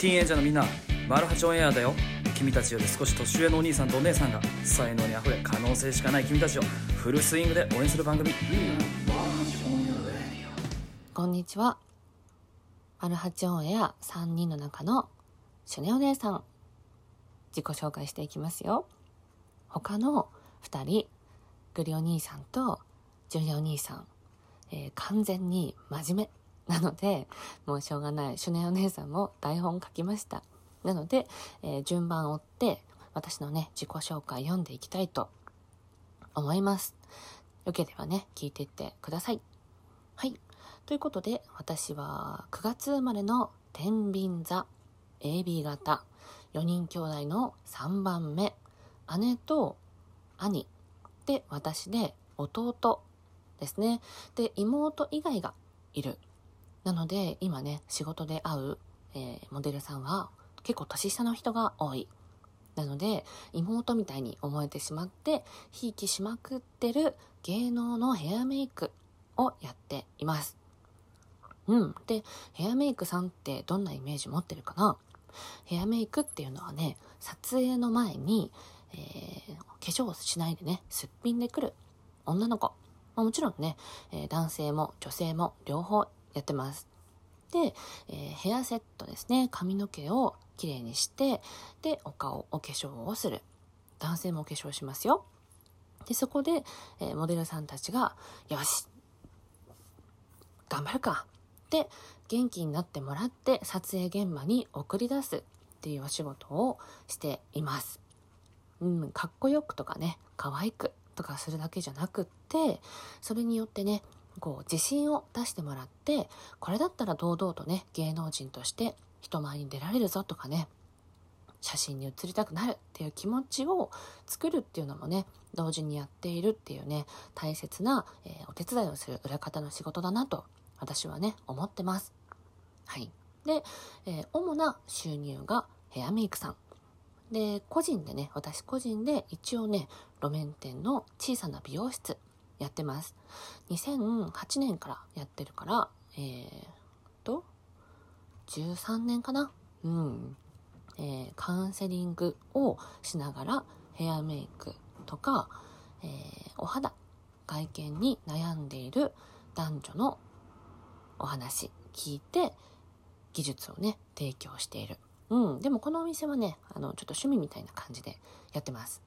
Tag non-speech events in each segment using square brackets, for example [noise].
ティーンエイジャーのみんなマルハチオンエアだよ君たちより少し年上のお兄さんとお姉さんが才能にあふれ可能性しかない君たちをフルスイングで応援する番組こんにちは。マルハチオンエア3人の中のシュネお姉さん。自己紹介していきますよ。他の2人、グリお兄さんとジュニアお兄さん、えー完全に真面目なので、もうしょうがない。シュネお姉さんも台本書きました。なので、えー順番を追って私のね、自己紹介読んでいきたいと思います。よければね、聞いていってください。はい。ということで、私は9月生まれの天秤座 AB 型4人兄弟の3番目姉と兄で私で弟ですねで妹以外がいるなので今ね仕事で会う、えーモデルさんは結構年下の人が多いなので妹みたいに思えてしまってひいきしまくってる芸能のヘアメイクをやっていますうん。で、ヘアメイクさんってどんなイメージ持ってるかな？ヘアメイクっていうのはね、撮影の前に、えー化粧をしないでね、すっぴんでくる女の子。まあ、もちろんね、えー男性も女性も両方やってます。で、えーヘアセットですね。髪の毛をきれいにして、で、お顔、お化粧をする。男性もお化粧しますよ。で、そこで、えーモデルさんたちが、よし、頑張るかって元気になってもらって撮影現場に送り出すっていうお仕事をしています。うん、かっこよくとかね、可愛くとかするだけじゃなくって、それによってね、こう自信を出してもらって、これだったら堂々とね、芸能人として人前に出られるぞとかね、写真に写りたくなるっていう気持ちを作るっていうのもね同時にやっているっていうね大切な、えーお手伝いをする裏方の仕事だなと私はね思ってます。はい。で、えー主な収入がヘアメイクさん。で個人でね私個人で一応ね路面店の小さな美容室やってます。2008年からやってるからえー、と13年かな？うん。えーカウンセリングをしながらヘアメイクとか、えーお肌外見に悩んでいる男女のお話聞いて技術をね提供している。うん。でもこのお店はねあのちょっと趣味みたいな感じでやってます。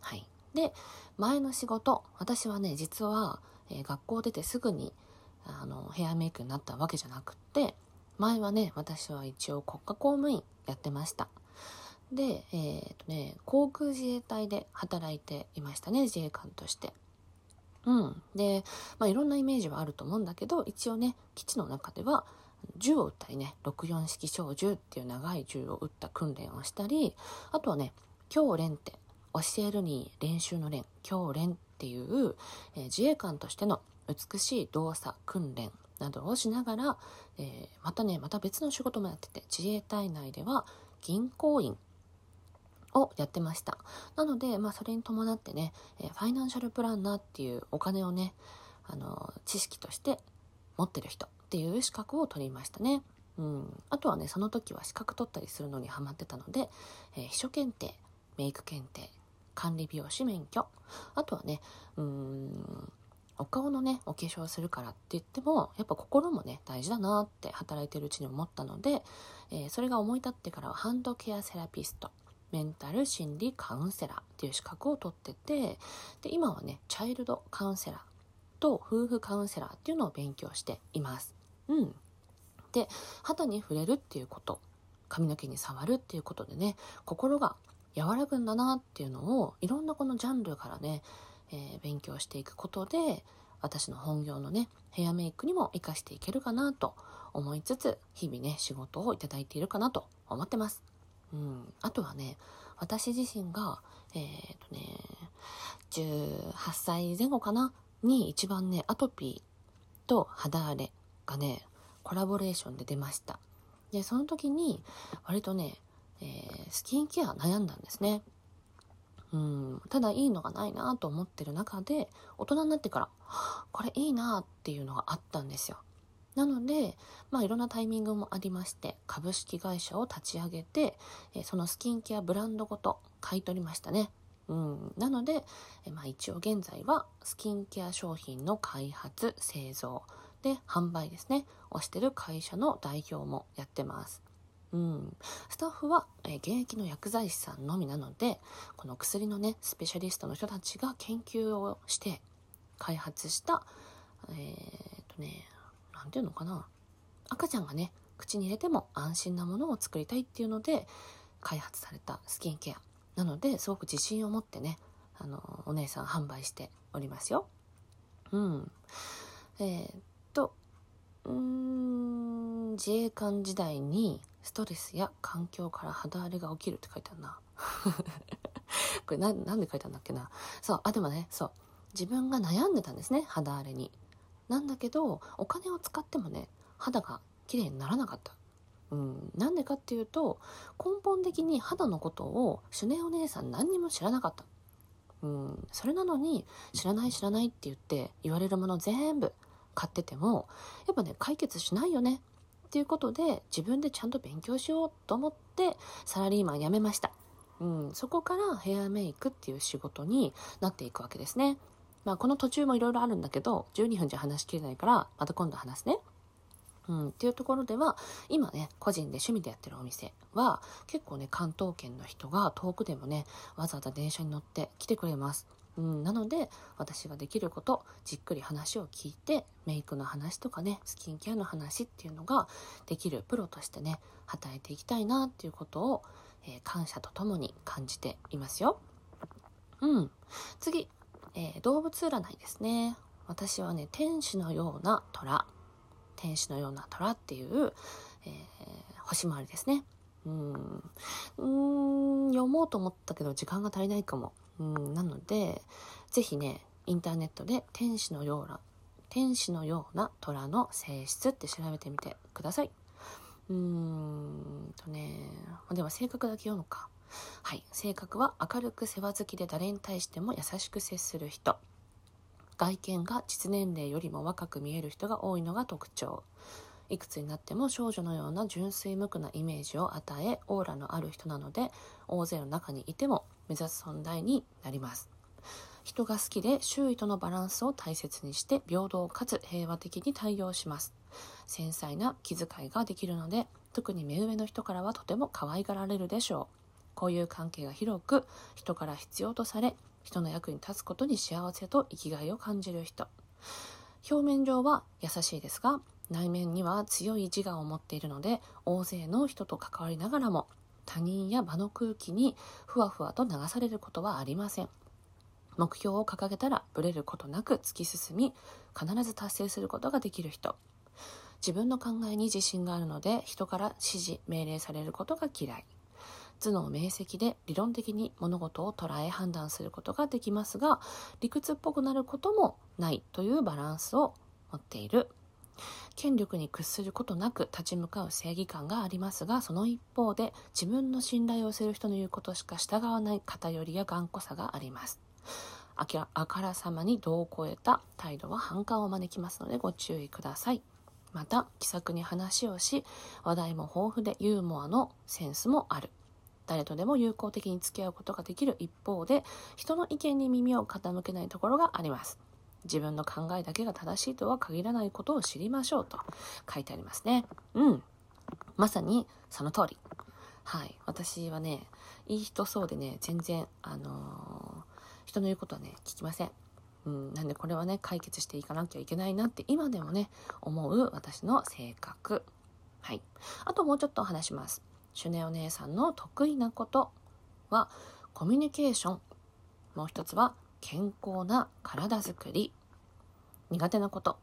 はい。で前の仕事私はね実は、えー学校出てすぐにあのヘアメイクになったわけじゃなくって前はね私は一応国家公務員やってました。でえっ、とね航空自衛隊で働いていましたね自衛官として。うん。で、まあ、いろんなイメージはあると思うんだけど一応ね基地の中では銃を撃ったりね64式小銃っていう長い銃を撃った訓練をしたりあとはね教練って教えるに練習の練教練っていう、えー自衛官としての美しい動作訓練などをしながら、えーまたねまた別の仕事もやってて自衛隊内では銀行員をやってました。なので、まあ、それに伴ってね、えーファイナンシャルプランナーっていうお金をねあの知識として持ってる人っていう資格を取りましたね。うん、あとはねその時は資格取ったりするのにハマってたので、えー秘書検定メイク検定管理美容師免許あとはねうーんお顔のねお化粧するからって言ってもやっぱ心もね大事だなって働いてるうちに思ったので、えーそれが思い立ってからはハンドケアセラピストメンタル心理カウンセラーっていう資格を取っててで今はねチャイルドカウンセラーと夫婦カウンセラーっていうのを勉強しています。うん、で肌に触れるっていうこと髪の毛に触るっていうことでね心が和らぐんだなっていうのをいろんなこのジャンルからね、えー勉強していくことで私の本業のねヘアメイクにも活かしていけるかなと思いつつ日々ね仕事をいただいているかなと思ってます。うん、あとはね私自身がえっ、とね18歳前後かな？に一番ねアトピーと肌荒れがねコラボレーションで出ました。でその時に割とね、えースキンケア悩んだんですねうんただいいのがないなと思ってる中で大人になってから [gasps] これいいなっていうのがあったんですよなので、まあいろんなタイミングもありまして、株式会社を立ち上げて、えそのスキンケアブランドごと買い取りましたね。うん、なので、えまあ、一応現在はスキンケア商品の開発、製造で販売ですね、をしてる会社の代表もやってます。うん、スタッフは、えー、現役の薬剤師さんのみなのでこの薬のねスペシャリストの人たちが研究をして開発したえー、っとね何て言うのかな。赤ちゃんがね口に入れても安心なものを作りたいっていうので開発されたスキンケア。なのですごく自信を持ってねあのお姉さん販売しておりますよ。うん。えー、っとうん自衛官時代にストレスや環境から肌荒れが起きるって書いてあるな。[laughs] これななんで書いてあるんだっけな。そうあでもねそう。自分が悩んでたんですね肌荒れに。なんだけどお金を使ってもね肌が綺麗にならなかった。うん、なんでかっていうと根本的に肌のことをシュネお姉さん何にも知らなかった、うん、それなのに知らない知らないって言って言われるもの全部買っててもやっぱね解決しないよね。っていうことで自分でちゃんと勉強しようと思ってサラリーマン辞めました、うん、そこからヘアメイクっていう仕事になっていくわけですね。まあこの途中もいろいろあるんだけど12分じゃ話しきれないからまた今度話すね。うん、っていうところでは今ね個人で趣味でやってるお店は結構ね関東圏の人が遠くでもねわざわざ電車に乗って来てくれます。うん、なので私ができることじっくり話を聞いてメイクの話とかねスキンケアの話っていうのができるプロとしてね働いていきたいなっていうことを、えー、感謝とともに感じていますよ。うん、次、えー、動物占いですね。私はね天使のような虎天使のような虎っていう、えー、星回りですね。うん、うん読もうと思ったけど時間が足りないかも。うんなので、ぜひね、インターネットで天使のような、天使のような虎の性質って調べてみてください。うーんとね、では性格だけ読むか。はい。性格は明るく世話好きで誰に対しても優しく接する人。外見が実年齢よりも若く見える人が多いのが特徴いくつになっても少女のような純粋無垢なイメージを与えオーラのある人なので大勢の中にいても目指す存在になります。人が好きで周囲とのバランスを大切にして平等かつ平和的に対応します。繊細な気遣いができるので特に目上の人からはとても可愛がられるでしょう。こういう関係が広く人から必要とされ人の役に立つことに幸せと生きがいを感じる人。表面上は優しいですが内面には強い自我を持っているので大勢の人と関わりながらも他人や場の空気にふわふわと流されることはありません。目標を掲げたらブレることなく突き進み必ず達成することができる人。自分の考えに自信があるので人から指示命令されることが嫌い。頭脳明晰で理論的に物事を捉え判断することができますが理屈っぽくなることもないというバランスを持っている。権力に屈することなく立ち向かう正義感がありますがその一方で自分の信頼をする人の言うことしか従わない偏りや頑固さがあります。あからさまに度を超えた態度は反感を招きますのでご注意ください。また気さくに話をし話題も豊富でユーモアのセンスもある。誰とでも友好的に付き合うことができる一方で人の意見に耳を傾けないところがあります。自分の考えだけが正しいとは限らないことを知りましょうと書いてありますね。うん。まさにその通り。はい。私はねいい人そうでね全然あのー、人の言うことはね聞きません。うん、なんでこれはね解決していかなきゃいけないなって今でもね思う私の性格。はい。あともうちょっと話します。シュネお姉さんの得意なことはコミュニケーション。もう一つは健康な体づくり。苦手なこと、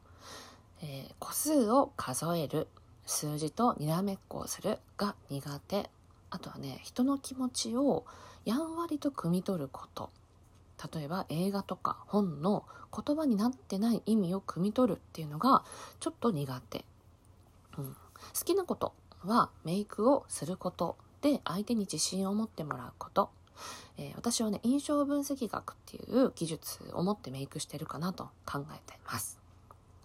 えー、個数を数える。数字とにらめっこをするが苦手。あとはね人の気持ちをやんわりと汲み取ること。例えば映画とか本の言葉になってない意味を汲み取るっていうのがちょっと苦手、うん、好きなことはメイクをすることで相手に自信を持ってもらうこと、えー、私はね印象分析学っていう技術を持ってメイクしてるかなと考えています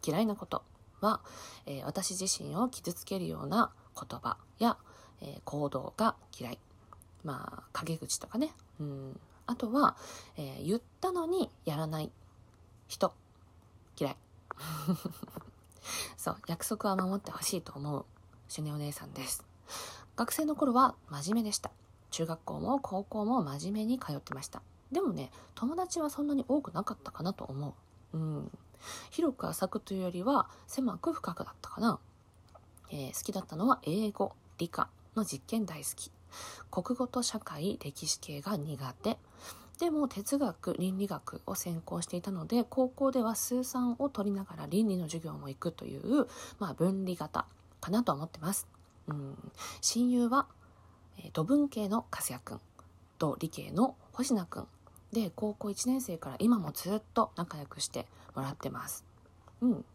嫌いなことは、えー私自身を傷つけるような言葉や、えー行動が嫌い。まあ、陰口とかね。うん。あとは、え言ったのにやらない人。嫌い。[laughs] そう、約束は守ってほしいと思う、シュネお姉さんです。学生の頃は真面目でした。中学校も高校も真面目に通ってました。でもね、友達はそんなに多くなかったかなと思う。うん。広く浅くというよりは狭く深くだったかな。えー好きだったのは英語、理科の実験大好き。国語と社会、歴史系が苦手。でも哲学、倫理学を専攻していたので、高校では数三を取りながら倫理の授業も行くという、まあ分離型かなと思ってます。うん、親友は、土文系の粕谷くんと理系の星名くんで、高校1年生から今もずっと仲良くしてもらってます。うん。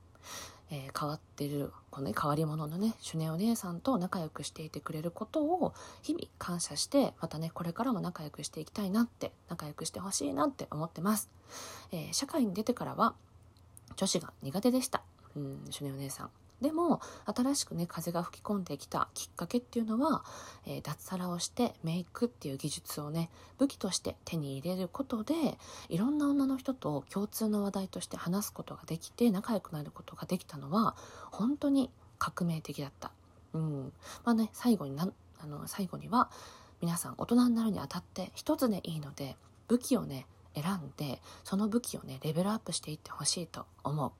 えー変わってる、このね、変わり者のね、シュネお姉さんと仲良くしていてくれることを日々感謝して、またね、これからも仲良くしていきたいなって、仲良くしてほしいなって思ってます。えー社会に出てからは、女子が苦手でした。うん、シュネお姉さん。でも、新しくね、風が吹き込んできたきっかけっていうのは、えー脱サラをしてメイクっていう技術をね、武器として手に入れることで、いろんな女の人と共通の話題として話すことができて、仲良くなることができたのは、本当に革命的だった。うん。まあね、最後にな、あの、最後には、皆さん大人になるにあたって一つでいいので、武器をね、選んで、その武器をね、レベルアップしていってほしいと思う。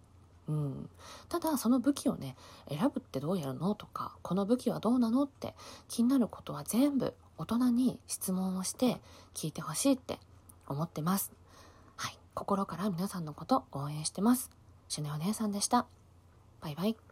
うん、ただその武器をね選ぶってどうやるのとかこの武器はどうなのって気になることは全部大人に質問をして聞いてほしいって思ってます。はい。心から皆さんのこと応援してます。シュネお姉さんでした。バイバイ。